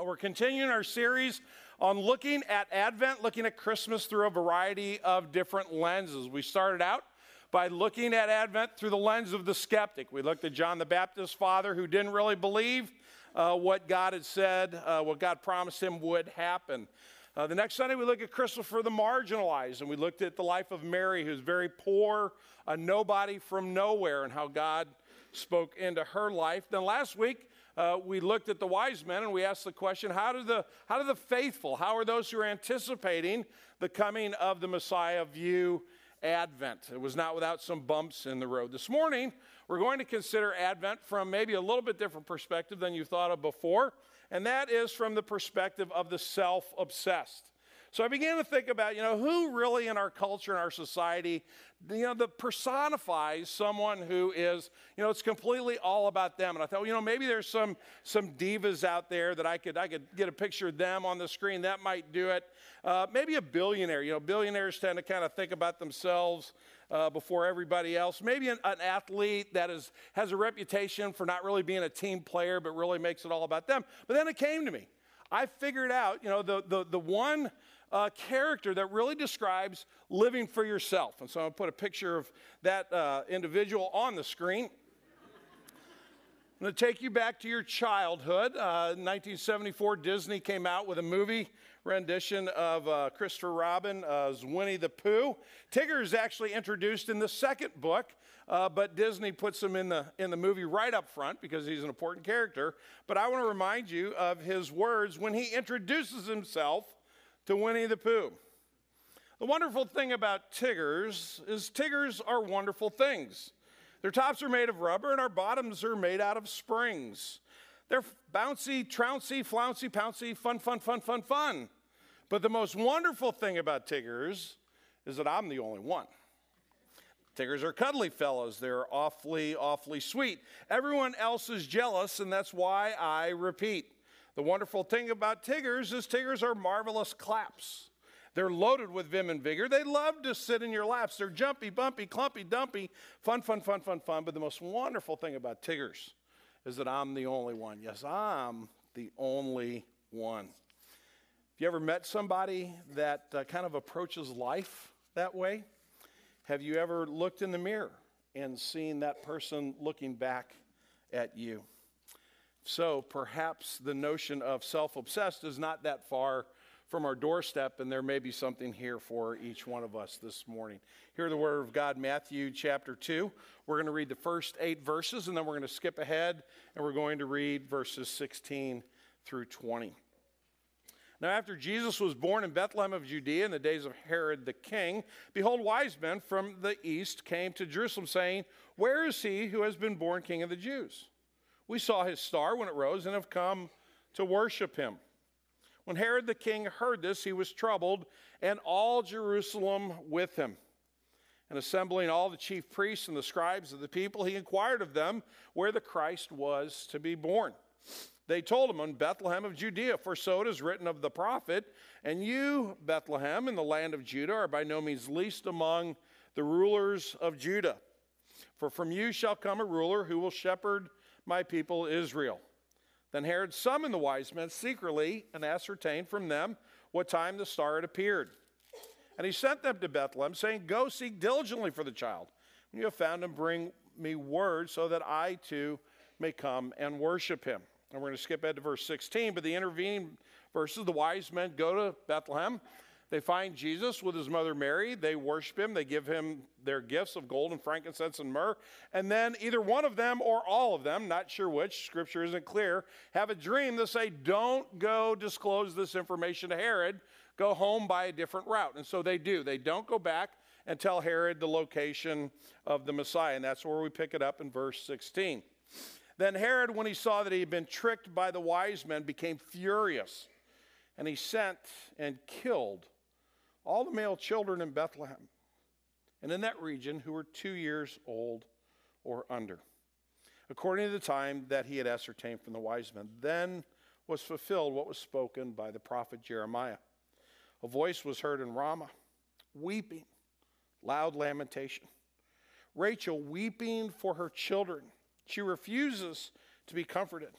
We're continuing our series on looking at Advent, looking at Christmas through a variety of different lenses. We started out by looking at Advent through the lens of the skeptic. We looked at John the Baptist's father who didn't really believe uh, what God had said, uh, what God promised him would happen. Uh, the next Sunday, we look at Christmas for the marginalized, and we looked at the life of Mary, who's very poor, a nobody from nowhere, and how God spoke into her life. Then last week, uh, we looked at the wise men and we asked the question how do the, how do the faithful, how are those who are anticipating the coming of the Messiah view Advent? It was not without some bumps in the road. This morning, we're going to consider Advent from maybe a little bit different perspective than you thought of before, and that is from the perspective of the self obsessed. So I began to think about, you know, who really in our culture and our society, you know, that personifies someone who is, you know, it's completely all about them. And I thought, well, you know, maybe there's some some divas out there that I could I could get a picture of them on the screen. That might do it. Uh, maybe a billionaire. You know, billionaires tend to kind of think about themselves. Uh, before everybody else. Maybe an, an, athlete that is, has a reputation for not really being a team player, but really makes it all about them. But then it came to me. I figured out, you know, the, the, the one uh, character that really describes living for yourself. And so I'm going to put a picture of that uh, individual on the screen. I'm going to take you back to your childhood. Uh, 1974, Disney came out with a movie rendition of uh, Christopher Robin as Winnie the Pooh. Tigger is actually introduced in the second book, uh, but Disney puts him in the, in the movie right up front because he's an important character. But I want to remind you of his words when he introduces himself to Winnie the Pooh. The wonderful thing about Tiggers is Tiggers are wonderful things. Their tops are made of rubber and our bottoms are made out of springs. They're bouncy, trouncy, flouncy, pouncy, fun, fun, fun, fun, fun. But the most wonderful thing about Tiggers is that I'm the only one. Tiggers are cuddly fellows. They're awfully, awfully sweet. Everyone else is jealous, and that's why I repeat. The wonderful thing about Tiggers is Tiggers are marvelous claps. They're loaded with vim and vigor. They love to sit in your laps. They're jumpy, bumpy, clumpy, dumpy, fun, fun, fun, fun, fun. But the most wonderful thing about Tiggers is that I'm the only one. Yes, I'm the only one. Have you ever met somebody that uh, kind of approaches life that way? Have you ever looked in the mirror and seen that person looking back at you? So perhaps the notion of self obsessed is not that far from our doorstep, and there may be something here for each one of us this morning. Hear the word of God, Matthew chapter 2. We're going to read the first eight verses, and then we're going to skip ahead, and we're going to read verses 16 through 20. Now, after Jesus was born in Bethlehem of Judea in the days of Herod the king, behold, wise men from the east came to Jerusalem, saying, Where is he who has been born king of the Jews? We saw his star when it rose and have come to worship him. When Herod the king heard this, he was troubled, and all Jerusalem with him. And assembling all the chief priests and the scribes of the people, he inquired of them where the Christ was to be born. They told him, In Bethlehem of Judea, for so it is written of the prophet, And you, Bethlehem, in the land of Judah, are by no means least among the rulers of Judah. For from you shall come a ruler who will shepherd my people Israel. Then Herod summoned the wise men secretly and ascertained from them what time the star had appeared. And he sent them to Bethlehem, saying, Go seek diligently for the child. When you have found him, bring me word so that I too may come and worship him. And we're going to skip ahead to verse 16, but the intervening verses the wise men go to Bethlehem. They find Jesus with his mother Mary. They worship him. They give him their gifts of gold and frankincense and myrrh. And then either one of them or all of them, not sure which, scripture isn't clear, have a dream that say, Don't go disclose this information to Herod. Go home by a different route. And so they do. They don't go back and tell Herod the location of the Messiah. And that's where we pick it up in verse 16. Then Herod, when he saw that he had been tricked by the wise men, became furious. And he sent and killed all the male children in Bethlehem and in that region who were two years old or under, according to the time that he had ascertained from the wise men. Then was fulfilled what was spoken by the prophet Jeremiah. A voice was heard in Ramah, weeping, loud lamentation. Rachel weeping for her children. She refuses to be comforted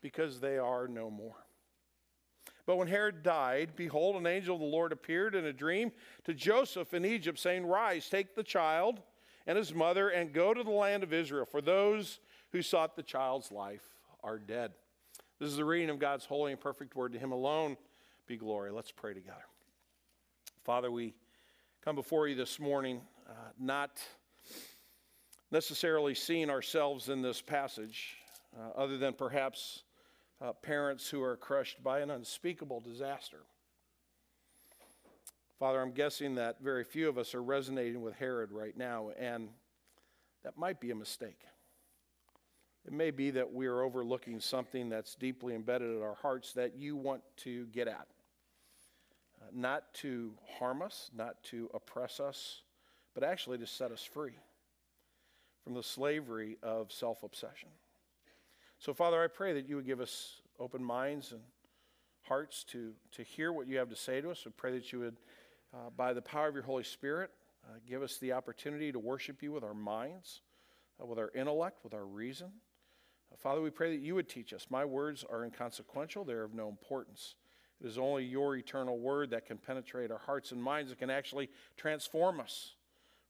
because they are no more. But when Herod died, behold, an angel of the Lord appeared in a dream to Joseph in Egypt, saying, Rise, take the child and his mother, and go to the land of Israel, for those who sought the child's life are dead. This is the reading of God's holy and perfect word. To him alone be glory. Let's pray together. Father, we come before you this morning, uh, not necessarily seeing ourselves in this passage, uh, other than perhaps uh, parents who are crushed by an unspeakable disaster. Father, I'm guessing that very few of us are resonating with Herod right now, and that might be a mistake. It may be that we are overlooking something that's deeply embedded in our hearts that you want to get at. Uh, not to harm us, not to oppress us, but actually to set us free from the slavery of self obsession. So, Father, I pray that you would give us open minds and hearts to, to hear what you have to say to us. We pray that you would, uh, by the power of your Holy Spirit, uh, give us the opportunity to worship you with our minds, uh, with our intellect, with our reason. Uh, Father, we pray that you would teach us. My words are inconsequential, they're of no importance. It is only your eternal word that can penetrate our hearts and minds and can actually transform us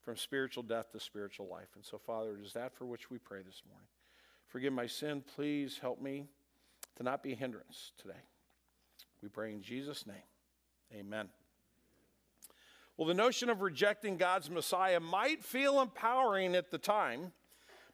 from spiritual death to spiritual life. And so, Father, it is that for which we pray this morning. Forgive my sin. Please help me to not be a hindrance today. We pray in Jesus' name. Amen. Well, the notion of rejecting God's Messiah might feel empowering at the time,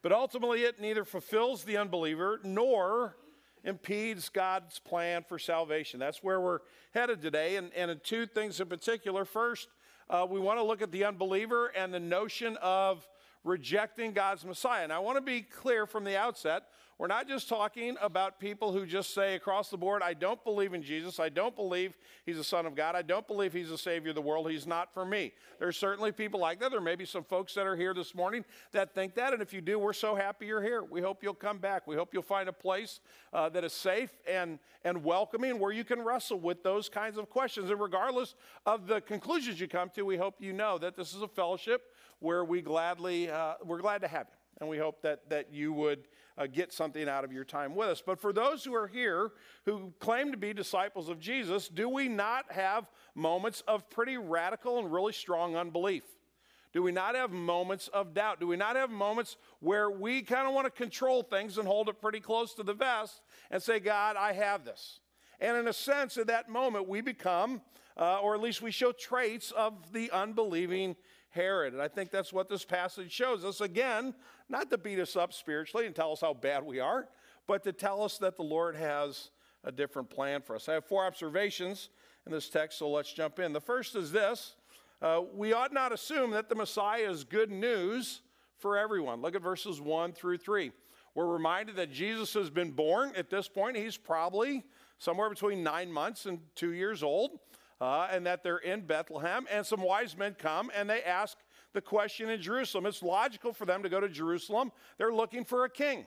but ultimately it neither fulfills the unbeliever nor impedes God's plan for salvation. That's where we're headed today. And, and in two things in particular. First, uh, we want to look at the unbeliever and the notion of rejecting God's Messiah. And I want to be clear from the outset we're not just talking about people who just say across the board, I don't believe in Jesus. I don't believe he's the Son of God. I don't believe he's the Savior of the world. He's not for me. There's certainly people like that. There may be some folks that are here this morning that think that. And if you do, we're so happy you're here. We hope you'll come back. We hope you'll find a place uh, that is safe and, and welcoming where you can wrestle with those kinds of questions. And regardless of the conclusions you come to, we hope you know that this is a fellowship where we gladly, uh, we're glad to have you. And we hope that, that you would uh, get something out of your time with us. But for those who are here who claim to be disciples of Jesus, do we not have moments of pretty radical and really strong unbelief? Do we not have moments of doubt? Do we not have moments where we kind of want to control things and hold it pretty close to the vest and say, God, I have this? And in a sense, at that moment, we become, uh, or at least we show traits of the unbelieving Herod. And I think that's what this passage shows us. Again, not to beat us up spiritually and tell us how bad we are, but to tell us that the Lord has a different plan for us. I have four observations in this text, so let's jump in. The first is this uh, we ought not assume that the Messiah is good news for everyone. Look at verses 1 through 3. We're reminded that Jesus has been born. At this point, he's probably somewhere between nine months and two years old uh, and that they're in Bethlehem. And some wise men come and they ask the question in Jerusalem. It's logical for them to go to Jerusalem. They're looking for a king.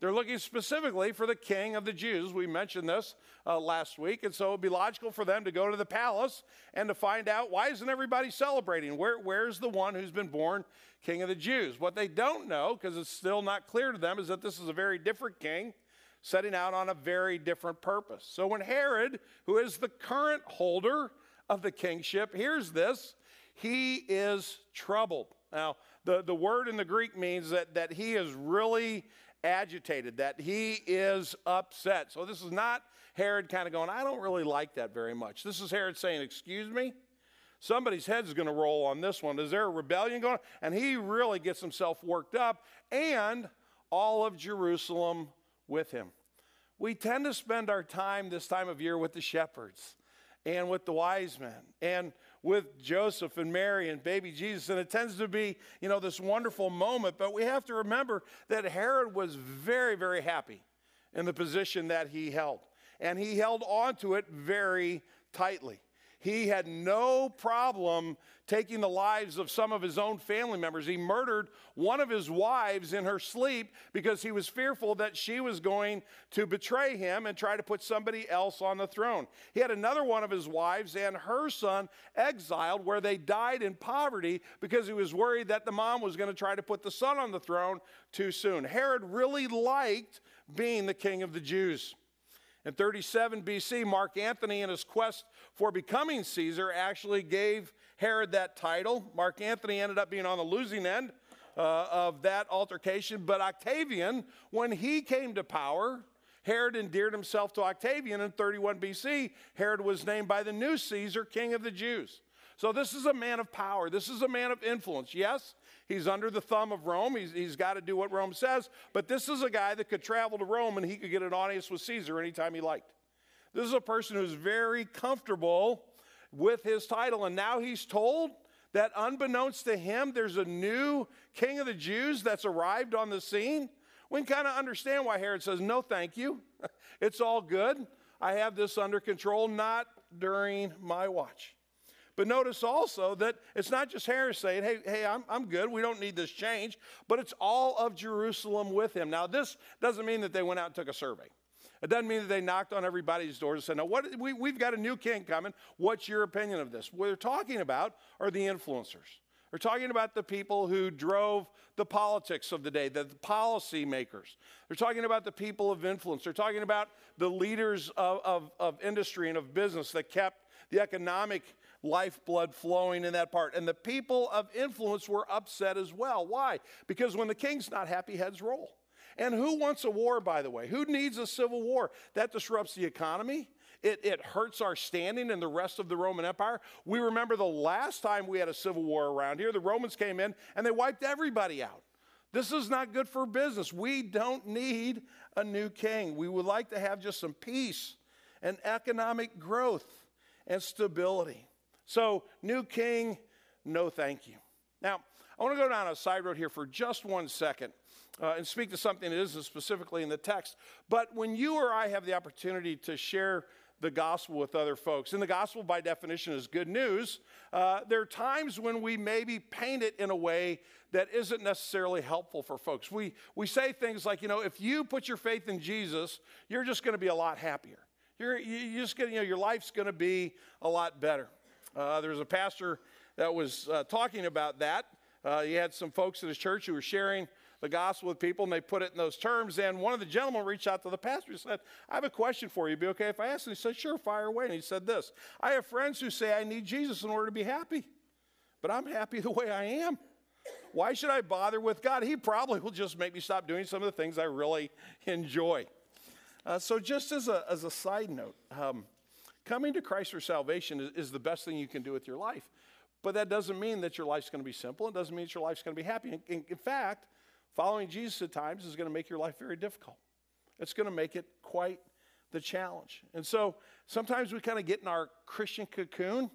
They're looking specifically for the king of the Jews. We mentioned this uh, last week. And so it would be logical for them to go to the palace and to find out why isn't everybody celebrating? Where, where's the one who's been born king of the Jews? What they don't know, because it's still not clear to them, is that this is a very different king setting out on a very different purpose. So when Herod, who is the current holder of the kingship, hears this, he is troubled. Now, the, the word in the Greek means that, that he is really agitated, that he is upset. So this is not Herod kind of going, I don't really like that very much. This is Herod saying, Excuse me? Somebody's head is going to roll on this one. Is there a rebellion going on? And he really gets himself worked up, and all of Jerusalem with him. We tend to spend our time this time of year with the shepherds and with the wise men and with Joseph and Mary and baby Jesus. And it tends to be, you know, this wonderful moment. But we have to remember that Herod was very, very happy in the position that he held. And he held on to it very tightly. He had no problem taking the lives of some of his own family members. He murdered one of his wives in her sleep because he was fearful that she was going to betray him and try to put somebody else on the throne. He had another one of his wives and her son exiled where they died in poverty because he was worried that the mom was going to try to put the son on the throne too soon. Herod really liked being the king of the Jews. In 37 BC, Mark Antony, in his quest for becoming Caesar, actually gave Herod that title. Mark Antony ended up being on the losing end uh, of that altercation, but Octavian, when he came to power, Herod endeared himself to Octavian in 31 BC. Herod was named by the new Caesar king of the Jews. So this is a man of power. This is a man of influence. Yes, he's under the thumb of Rome. He's, he's got to do what Rome says. But this is a guy that could travel to Rome and he could get an audience with Caesar anytime he liked. This is a person who's very comfortable with his title. And now he's told that unbeknownst to him, there's a new king of the Jews that's arrived on the scene. We can kind of understand why Herod says, No, thank you. it's all good. I have this under control, not during my watch. But notice also that it's not just Herod saying, hey, hey, I'm, I'm good. We don't need this change. But it's all of Jerusalem with him. Now, this doesn't mean that they went out and took a survey. It doesn't mean that they knocked on everybody's doors and said, now, what, we, we've got a new king coming. What's your opinion of this? What they're talking about are the influencers. They're talking about the people who drove the politics of the day, the policy makers. They're talking about the people of influence. They're talking about the leaders of, of, of industry and of business that kept the economic lifeblood flowing in that part. And the people of influence were upset as well. Why? Because when the king's not happy, heads roll. And who wants a war, by the way? Who needs a civil war? That disrupts the economy. It, it hurts our standing in the rest of the Roman Empire. We remember the last time we had a civil war around here, the Romans came in and they wiped everybody out. This is not good for business. We don't need a new king. We would like to have just some peace and economic growth and stability. So, new king, no thank you. Now, I want to go down a side road here for just one second uh, and speak to something that isn't specifically in the text. But when you or I have the opportunity to share the gospel with other folks, and the gospel by definition is good news, uh, there are times when we maybe paint it in a way that isn't necessarily helpful for folks. We, we say things like, you know, if you put your faith in Jesus, you're just going to be a lot happier. You're, you're just going you know, your life's going to be a lot better. Uh, there was a pastor that was uh, talking about that. Uh, he had some folks at his church who were sharing the gospel with people, and they put it in those terms. And one of the gentlemen reached out to the pastor and said, I have a question for you. Be okay if I ask? And he said, Sure, fire away. And he said this I have friends who say I need Jesus in order to be happy, but I'm happy the way I am. Why should I bother with God? He probably will just make me stop doing some of the things I really enjoy. Uh, so, just as a, as a side note, um, Coming to Christ for salvation is, is the best thing you can do with your life. But that doesn't mean that your life's going to be simple. It doesn't mean that your life's going to be happy. In, in, fact, following Jesus at times is going to make your life very difficult. It's going to make it quite the challenge. And so sometimes we kind of get in our Christian cocoon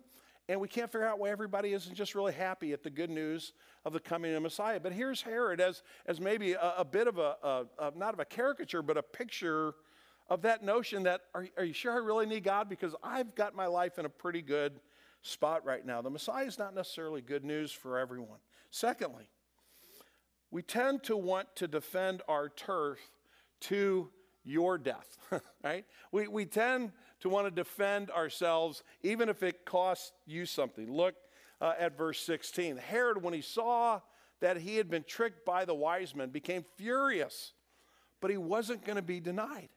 and we can't figure out why everybody isn't just really happy at the good news of the coming of the Messiah. But here's Herod as, as maybe a, a bit of a, a, a, not of a caricature, but a picture of that notion that, are, are you sure I really need God? Because I've got my life in a pretty good spot right now. The Messiah is not necessarily good news for everyone. Secondly, we tend to want to defend our turf to your death, right? We, we tend to want to defend ourselves even if it costs you something. Look uh, at verse 16. Herod, when he saw that he had been tricked by the wise men, became furious, but he wasn't going to be denied.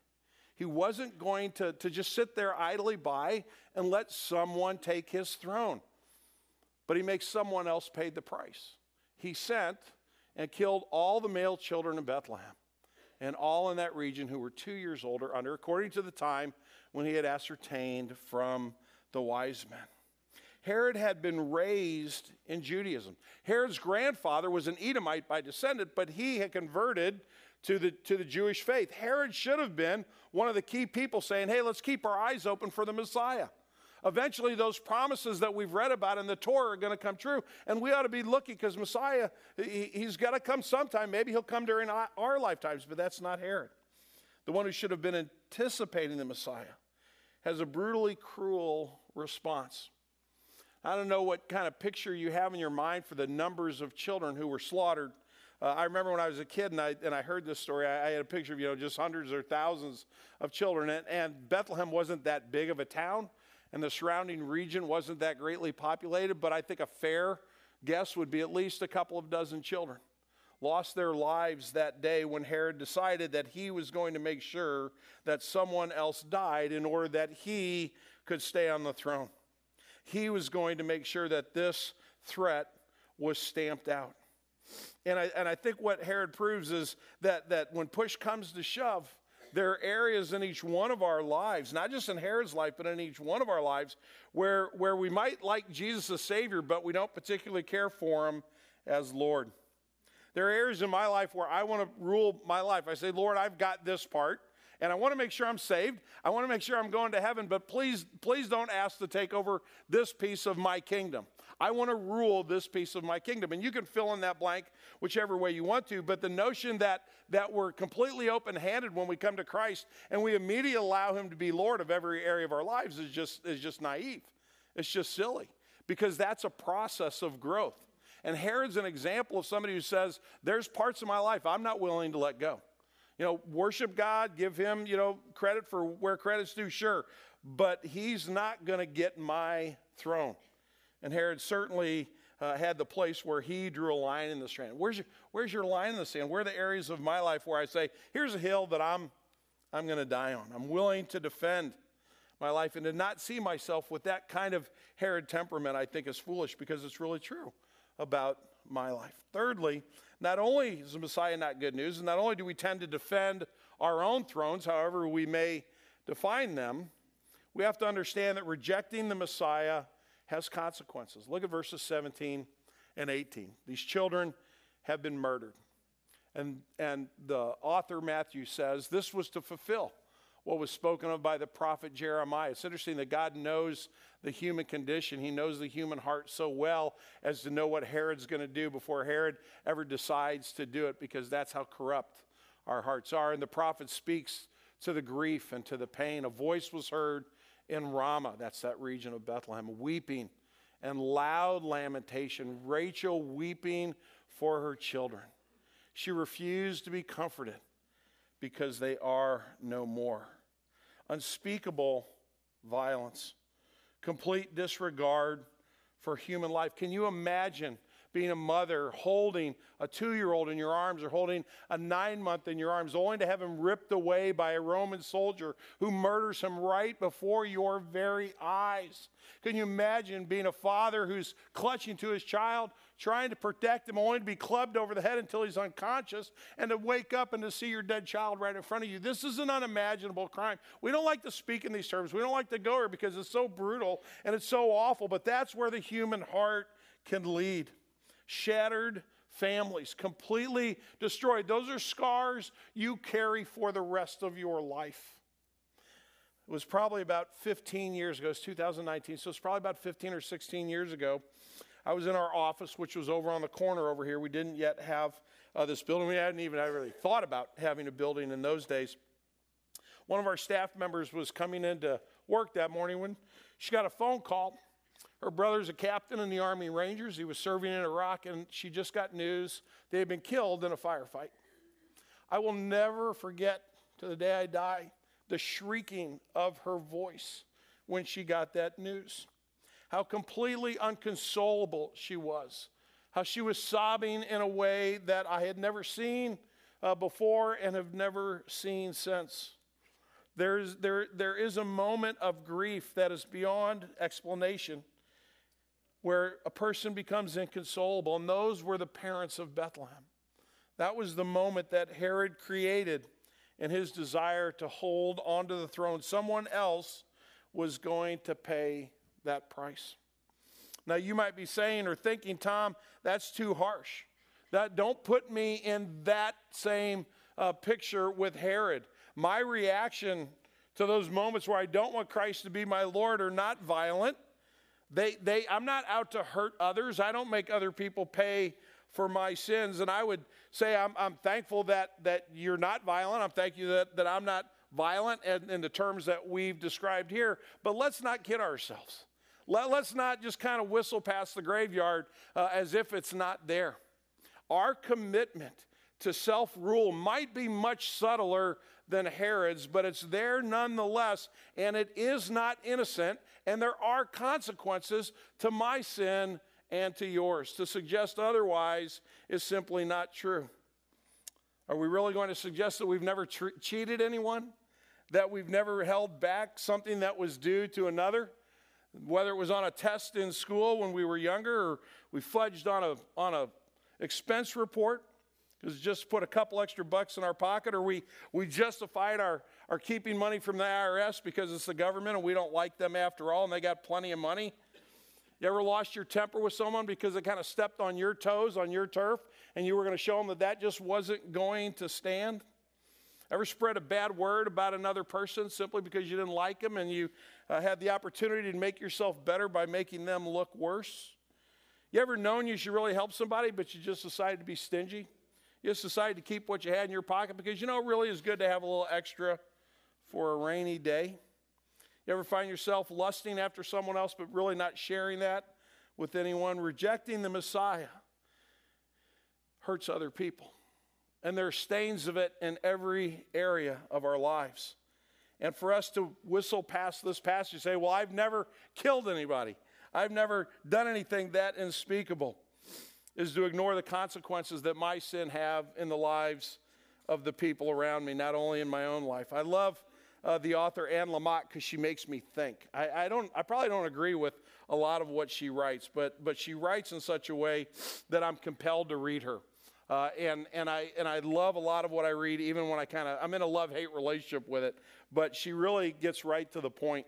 He wasn't going to, to just sit there idly by and let someone take his throne. But he makes someone else pay the price. He sent and killed all the male children in Bethlehem and all in that region who were two years old or under, according to the time when he had ascertained from the wise men. Herod had been raised in Judaism. Herod's grandfather was an Edomite by descent, but he had converted to the, to the Jewish faith. Herod should have been one of the key people saying, hey, let's keep our eyes open for the Messiah. Eventually, those promises that we've read about in the Torah are going to come true. And we ought to be looking because Messiah, he, he's got to come sometime. Maybe he'll come during our lifetimes, but that's not Herod. The one who should have been anticipating the Messiah has a brutally cruel response. I don't know what kind of picture you have in your mind for the numbers of children who were slaughtered uh, I remember when I was a kid and I, and I heard this story, I, I, had a picture of, you know, just hundreds or thousands of children. And, and Bethlehem wasn't that big of a town, and the surrounding region wasn't that greatly populated, but I think a fair guess would be at least a couple of dozen children. lost their lives that day when Herod decided that he was going to make sure that someone else died in order that he could stay on the throne. He was going to make sure that this threat was stamped out. And I, and I think what Herod proves is that, that when push comes to shove, there are areas in each one of our lives, not just in Herod's life, but in each one of our lives, where, where we might like Jesus as Savior, but we don't particularly care for Him as Lord. There are areas in my life where I want to rule my life. I say, Lord, I've got this part, and I want to make sure I'm saved. I want to make sure I'm going to heaven, but please, please don't ask to take over this piece of my kingdom. I want to rule this piece of my kingdom. And you can fill in that blank whichever way you want to, but the notion that, that we're completely open handed when we come to Christ and we immediately allow Him to be Lord of every area of our lives is just, is just naive. It's just silly because that's a process of growth. And Herod's an example of somebody who says, There's parts of my life I'm not willing to let go. You know, worship God, give Him, you know, credit for where credit's due, sure. But He's not going to get my throne. And Herod certainly uh, had the place where he drew a line in the sand. Where's your, where's your line in the sand? Where are the areas of my life where I say, here's a hill that I'm, I'm going to die on? I'm willing to defend my life and to not see myself with that kind of Herod temperament, I think is foolish because it's really true about my life. Thirdly, not only is the Messiah not good news, and not only do we tend to defend our own thrones, however we may define them, we have to understand that rejecting the Messiah has consequences. Look at verses 17 and 18. These children have been murdered. And, and the author, Matthew, says this was to fulfill what was spoken of by the prophet Jeremiah. It's interesting that God knows the human condition. He knows the human heart so well as to know what Herod's going to do before Herod ever decides to do it, because that's how corrupt our hearts are. And the prophet speaks to the grief and to the pain. A voice was heard in Ramah, that's that region of Bethlehem, weeping and loud lamentation, Rachel weeping for her children. She refused to be comforted because they are no more. Unspeakable violence, complete disregard for human life. Can you imagine being a mother, holding a two year old in your arms or holding a nine month in your arms, only to have him ripped away by a Roman soldier who murders him right before your very eyes. Can you imagine being a father who's clutching to his child, trying to protect him, only to be clubbed over the head until he's unconscious, and to wake up and to see your dead child right in front of you? This is an unimaginable crime. We don't like to speak in these terms. We don't like to go here because it's so brutal and it's so awful, but that's where the human heart can lead shattered families, completely destroyed. Those are scars you carry for the rest of your life. It was probably about 15 years ago, it's 2019, so it's probably about 15 or 16 years ago. I was in our office, which was over on the corner over here. We didn't yet have uh, this building. We hadn't even really thought about having a building in those days. One of our staff members was coming into work that morning when she got a phone call her brother's a captain in the Army Rangers. He was serving in Iraq, and she just got news they had been killed in a firefight. I will never forget to the day I die the shrieking of her voice when she got that news. How completely unconsolable she was. How she was sobbing in a way that I had never seen uh, before and have never seen since. There's, there, there is a moment of grief that is beyond explanation where a person becomes inconsolable, and those were the parents of Bethlehem. That was the moment that Herod created in his desire to hold onto the throne. Someone else was going to pay that price. Now, you might be saying or thinking, Tom, that's too harsh. That, don't put me in that same uh, picture with Herod. My reaction to those moments where I don't want Christ to be my Lord are not violent. They, they, I'm not out to hurt others. I don't make other people pay for my sins. And I would say I'm, I'm thankful that, that you're not violent. I'm thankful that, that I'm not violent in, in the terms that we've described here. But let's not kid ourselves. Let, us not just kind of whistle past the graveyard uh, as if it's not there. Our commitment to self rule might be much subtler than Herod's, but it's there nonetheless, and it is not innocent, and there are consequences to my sin and to yours. To suggest otherwise is simply not true. Are we really going to suggest that we've never cheated anyone? That we've never held back something that was due to another? Whether it was on a test in school when we were younger or we fudged on a, on a expense report because just put a couple extra bucks in our pocket or we, we justified our, our keeping money from the IRS because it's the government and we don't like them after all and they got plenty of money. You ever lost your temper with someone because they kind of stepped on your toes, on your turf, and you were going to show them that that just wasn't going to stand? Ever spread a bad word about another person simply because you didn't like them and you uh, had the opportunity to make yourself better by making them look worse? You ever known you should really help somebody, but you just decided to be stingy? You just decided to keep what you had in your pocket because you know it really is good to have a little extra for a rainy day? You ever find yourself lusting after someone else, but really not sharing that with anyone? Rejecting the Messiah hurts other people. And there are stains of it in every area of our lives. And for us to whistle past this passage, say, Well, I've never killed anybody, I've never done anything that unspeakable, is to ignore the consequences that my sin have in the lives of the people around me, not only in my own life. I love uh, the author Anne Lamott because she makes me think. I, I, don't, I probably don't agree with a lot of what she writes, but, but she writes in such a way that I'm compelled to read her. Uh, and, and, I, and I love a lot of what I read, even when I kind of, I'm in a love hate relationship with it, but she really gets right to the point.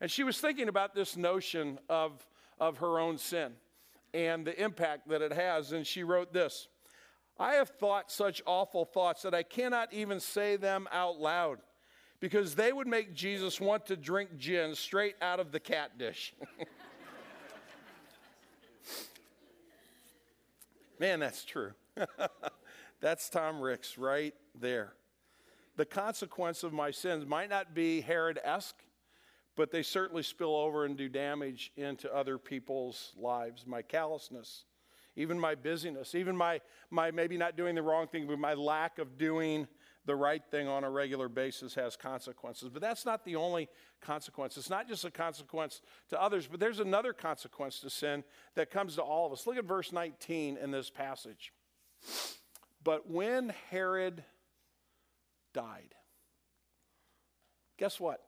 And she was thinking about this notion of, of her own sin and the impact that it has. And she wrote this I have thought such awful thoughts that I cannot even say them out loud because they would make Jesus want to drink gin straight out of the cat dish. Man, that's true. that's Tom Ricks right there. The consequence of my sins might not be Herod esque, but they certainly spill over and do damage into other people's lives. My callousness, even my busyness, even my, my maybe not doing the wrong thing, but my lack of doing the right thing on a regular basis has consequences. But that's not the only consequence. It's not just a consequence to others, but there's another consequence to sin that comes to all of us. Look at verse 19 in this passage. But when Herod died, guess what?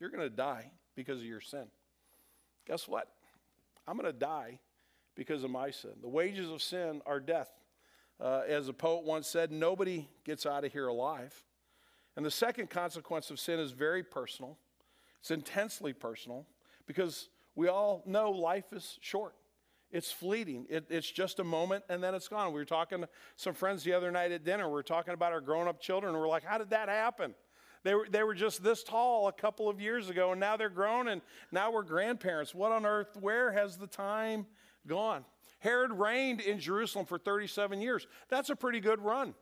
You're going to die because of your sin. Guess what? I'm going to die because of my sin. The wages of sin are death. Uh, as a poet once said, nobody gets out of here alive. And the second consequence of sin is very personal, it's intensely personal because we all know life is short. It's fleeting. It, it's just a moment and then it's gone. We were talking to some friends the other night at dinner. We were talking about our grown up children. And we're like, how did that happen? They were, they were just this tall a couple of years ago, and now they're grown, and now we're grandparents. What on earth? Where has the time gone? Herod reigned in Jerusalem for 37 years. That's a pretty good run.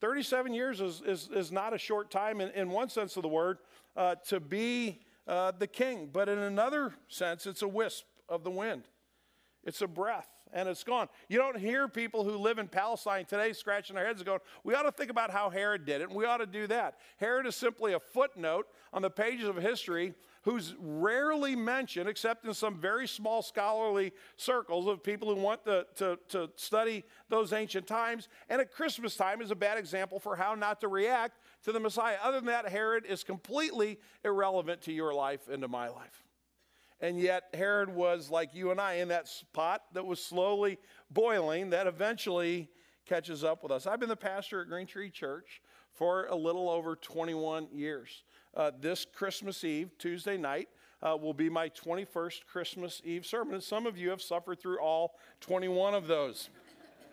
37 years is, is, is not a short time in, in one sense of the word uh, to be uh, the king, but in another sense, it's a wisp of the wind. It's a breath and it's gone. You don't hear people who live in Palestine today scratching their heads and going, We ought to think about how Herod did it, and we ought to do that. Herod is simply a footnote on the pages of history who's rarely mentioned, except in some very small scholarly circles of people who want to, to, to study those ancient times. And at Christmas time is a bad example for how not to react to the Messiah. Other than that, Herod is completely irrelevant to your life and to my life. And yet, Herod was like you and I in that pot that was slowly boiling that eventually catches up with us. I've been the pastor at Green Tree Church for a little over 21 years. Uh, this Christmas Eve, Tuesday night, uh, will be my 21st Christmas Eve sermon. And some of you have suffered through all 21 of those,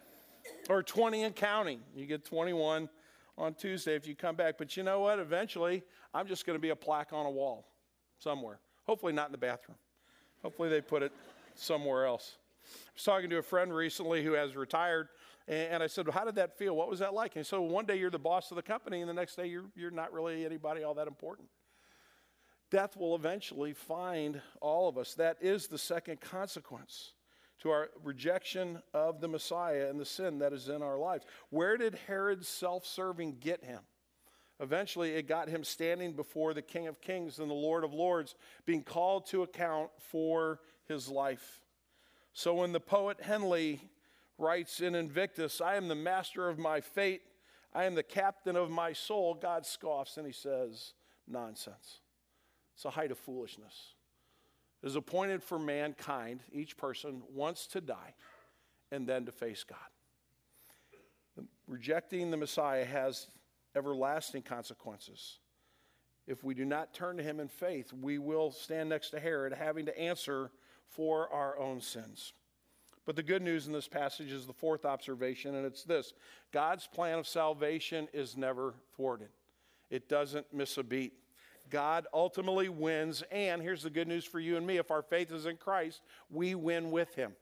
or 20 and counting. You get 21 on Tuesday if you come back. But you know what? Eventually, I'm just going to be a plaque on a wall somewhere. Hopefully, not in the bathroom. Hopefully, they put it somewhere else. I was talking to a friend recently who has retired, and I said, well, How did that feel? What was that like? And so One day you're the boss of the company, and the next day you're, you're not really anybody all that important. Death will eventually find all of us. That is the second consequence to our rejection of the Messiah and the sin that is in our lives. Where did Herod's self serving get him? Eventually, it got him standing before the King of Kings and the Lord of Lords, being called to account for his life. So when the poet Henley writes in Invictus, I am the master of my fate, I am the captain of my soul, God scoffs and he says, Nonsense. It's a height of foolishness. It is appointed for mankind, each person, once to die and then to face God. Rejecting the Messiah has everlasting consequences. If we do not turn to him in faith, we will stand next to Herod having to answer for our own sins. But the good news in this passage is the fourth observation, and it's this God's plan of salvation is never thwarted, it doesn't miss a beat. God ultimately wins, and here's the good news for you and me if our faith is in Christ, we win with him.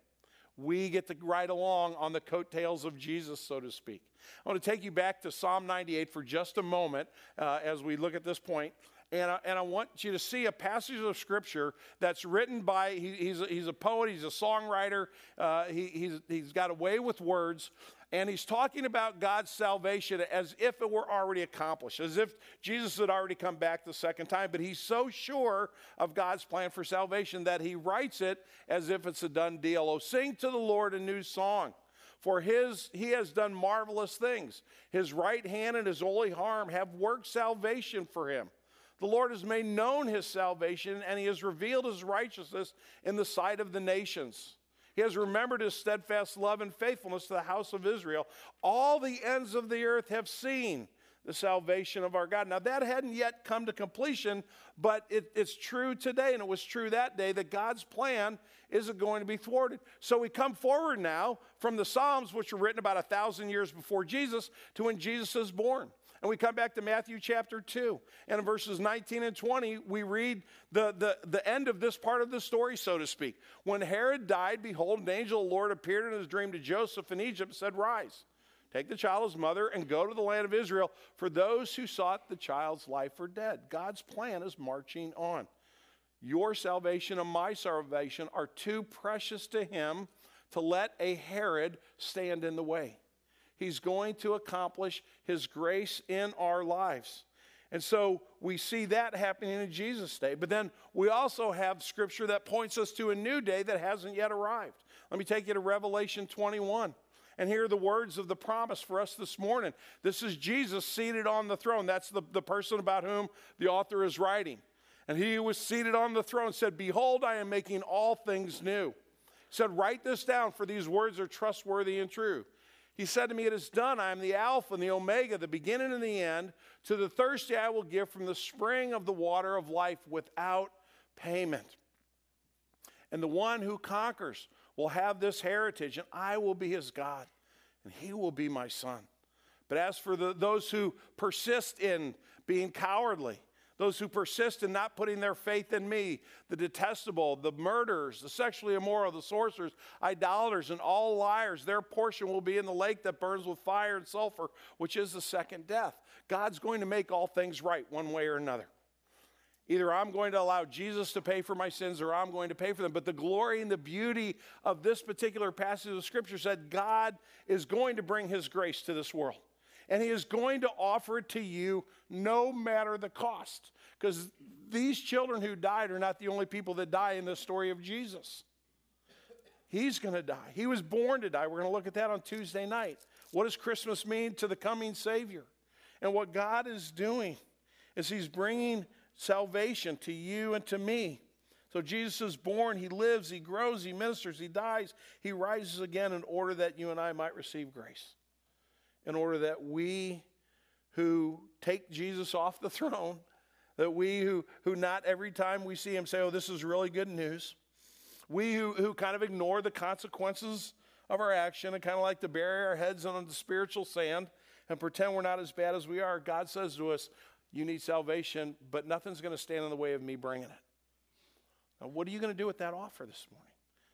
We get to ride along on the coattails of Jesus, so to speak. I want to take you back to Psalm 98 for just a moment uh, as we look at this point. And I, and I want you to see a passage of scripture that's written by, he, he's, a, he's a poet, he's a songwriter, uh, he, he's, he's got a way with words. And he's talking about God's salvation as if it were already accomplished, as if Jesus had already come back the second time. But he's so sure of God's plan for salvation that he writes it as if it's a done deal. Oh, sing to the Lord a new song. For his, he has done marvelous things. His right hand and his holy arm have worked salvation for him. The Lord has made known his salvation, and he has revealed his righteousness in the sight of the nations. He has remembered his steadfast love and faithfulness to the house of Israel. All the ends of the earth have seen the salvation of our God. Now, that hadn't yet come to completion, but it, it's true today, and it was true that day that God's plan isn't going to be thwarted. So we come forward now from the Psalms, which were written about a thousand years before Jesus, to when Jesus is born. And we come back to Matthew chapter 2. And in verses 19 and 20, we read the, the, the end of this part of the story, so to speak. When Herod died, behold, an angel of the Lord appeared in his dream to Joseph in Egypt and said, Rise, take the child, his mother, and go to the land of Israel, for those who sought the child's life are dead. God's plan is marching on. Your salvation and my salvation are too precious to him to let a Herod stand in the way. He's going to accomplish His grace in our lives. And so we see that happening in Jesus' day. But then we also have scripture that points us to a new day that hasn't yet arrived. Let me take you to Revelation 21. And here are the words of the promise for us this morning. This is Jesus seated on the throne. That's the, the person about whom the author is writing. And he who was seated on the throne said, Behold, I am making all things new. He said, Write this down, for these words are trustworthy and true. He said to me, It is done. I am the Alpha and the Omega, the beginning and the end. To the thirsty I will give from the spring of the water of life without payment. And the one who conquers will have this heritage, and I will be his God, and he will be my son. But as for the, those who persist in being cowardly, those who persist in not putting their faith in me, the detestable, the murderers, the sexually immoral, the sorcerers, idolaters, and all liars, their portion will be in the lake that burns with fire and sulfur, which is the second death. God's going to make all things right one way or another. Either I'm going to allow Jesus to pay for my sins or I'm going to pay for them. But the glory and the beauty of this particular passage of Scripture said God is going to bring His grace to this world and he is going to offer it to you no matter the cost. Because these children who died are not the only people that die in the story of Jesus. He's going to die. He was born to die. We're going to look at that on Tuesday night. What does Christmas mean to the coming Savior? And what God is doing is He's bringing salvation to you and to me. So Jesus is born, He lives, He grows, He ministers, He dies, He rises again in order that you and I might receive grace in order that we who take Jesus off the throne, that we who, who not every time we see him say, oh, this is really good news, we who, who kind of ignore the consequences of our action and kind of like to bury our heads on the spiritual sand and pretend we're not as bad as we are, God says to us, you need salvation, but nothing's going to stand in the way of me bringing it. Now, what are you going to do with that offer this morning?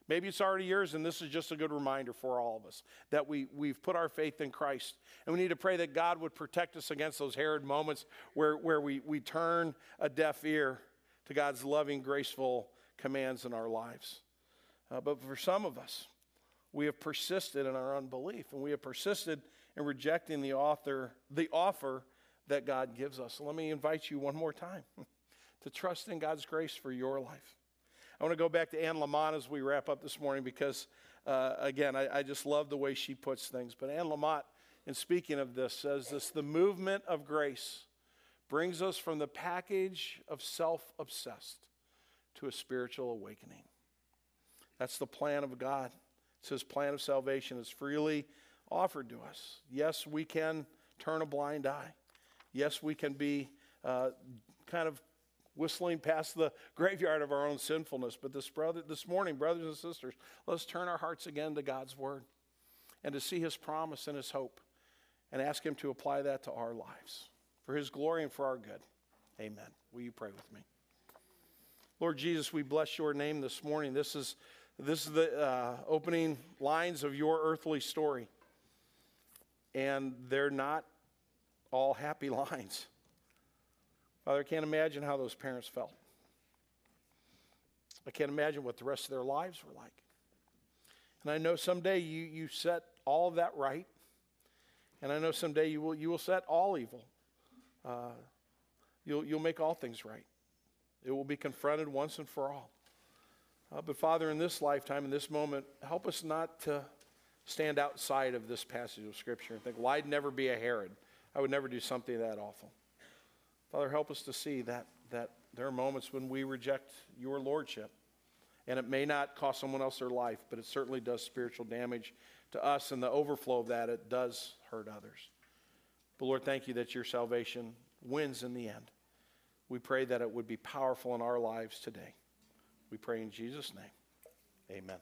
Maybe it's already yours, and this is just a good reminder for all of us that we, we've put our faith in Christ. And we need to pray that God would protect us against those Herod moments where, where we, we turn a deaf ear to God's loving, graceful commands in our lives. Uh, but for some of us, we have persisted in our unbelief, and we have persisted in rejecting the author, the offer that God gives us. Let me invite you one more time to trust in God's grace for your life. I want to go back to Anne Lamott as we wrap up this morning because, uh, again, I, I just love the way she puts things. But Anne Lamott, in speaking of this, says this the movement of grace brings us from the package of self obsessed to a spiritual awakening. That's the plan of God. It's His plan of salvation is freely offered to us. Yes, we can turn a blind eye. Yes, we can be uh, kind of whistling past the graveyard of our own sinfulness. But this, brother, this morning, brothers and sisters, let's turn our hearts again to God's Word and to see His promise and His hope and ask Him to apply that to our lives for His glory and for our good. Amen. Will you pray with me? Lord Jesus, we bless your name this morning. This is, this is the uh, opening lines of your earthly story. And they're not all happy lines. Father, I can't imagine how those parents felt. I can't imagine what the rest of their lives were like. And I know someday you, you set all of that right. And I know someday you will, you will set all evil. Uh, you'll, you'll make all things right. It will be confronted once and for all. Uh, but Father, in this lifetime, in this moment, help us not to stand outside of this passage of Scripture and think, well, I'd never be a Herod. I would never do something that awful. Father, help us to see that, that there are moments when we reject your lordship. And it may not cost someone else their life, but it certainly does spiritual damage to us. And the overflow of that, it does hurt others. But Lord, thank you that your salvation wins in the end. We pray that it would be powerful in our lives today. We pray in Jesus' name. Amen.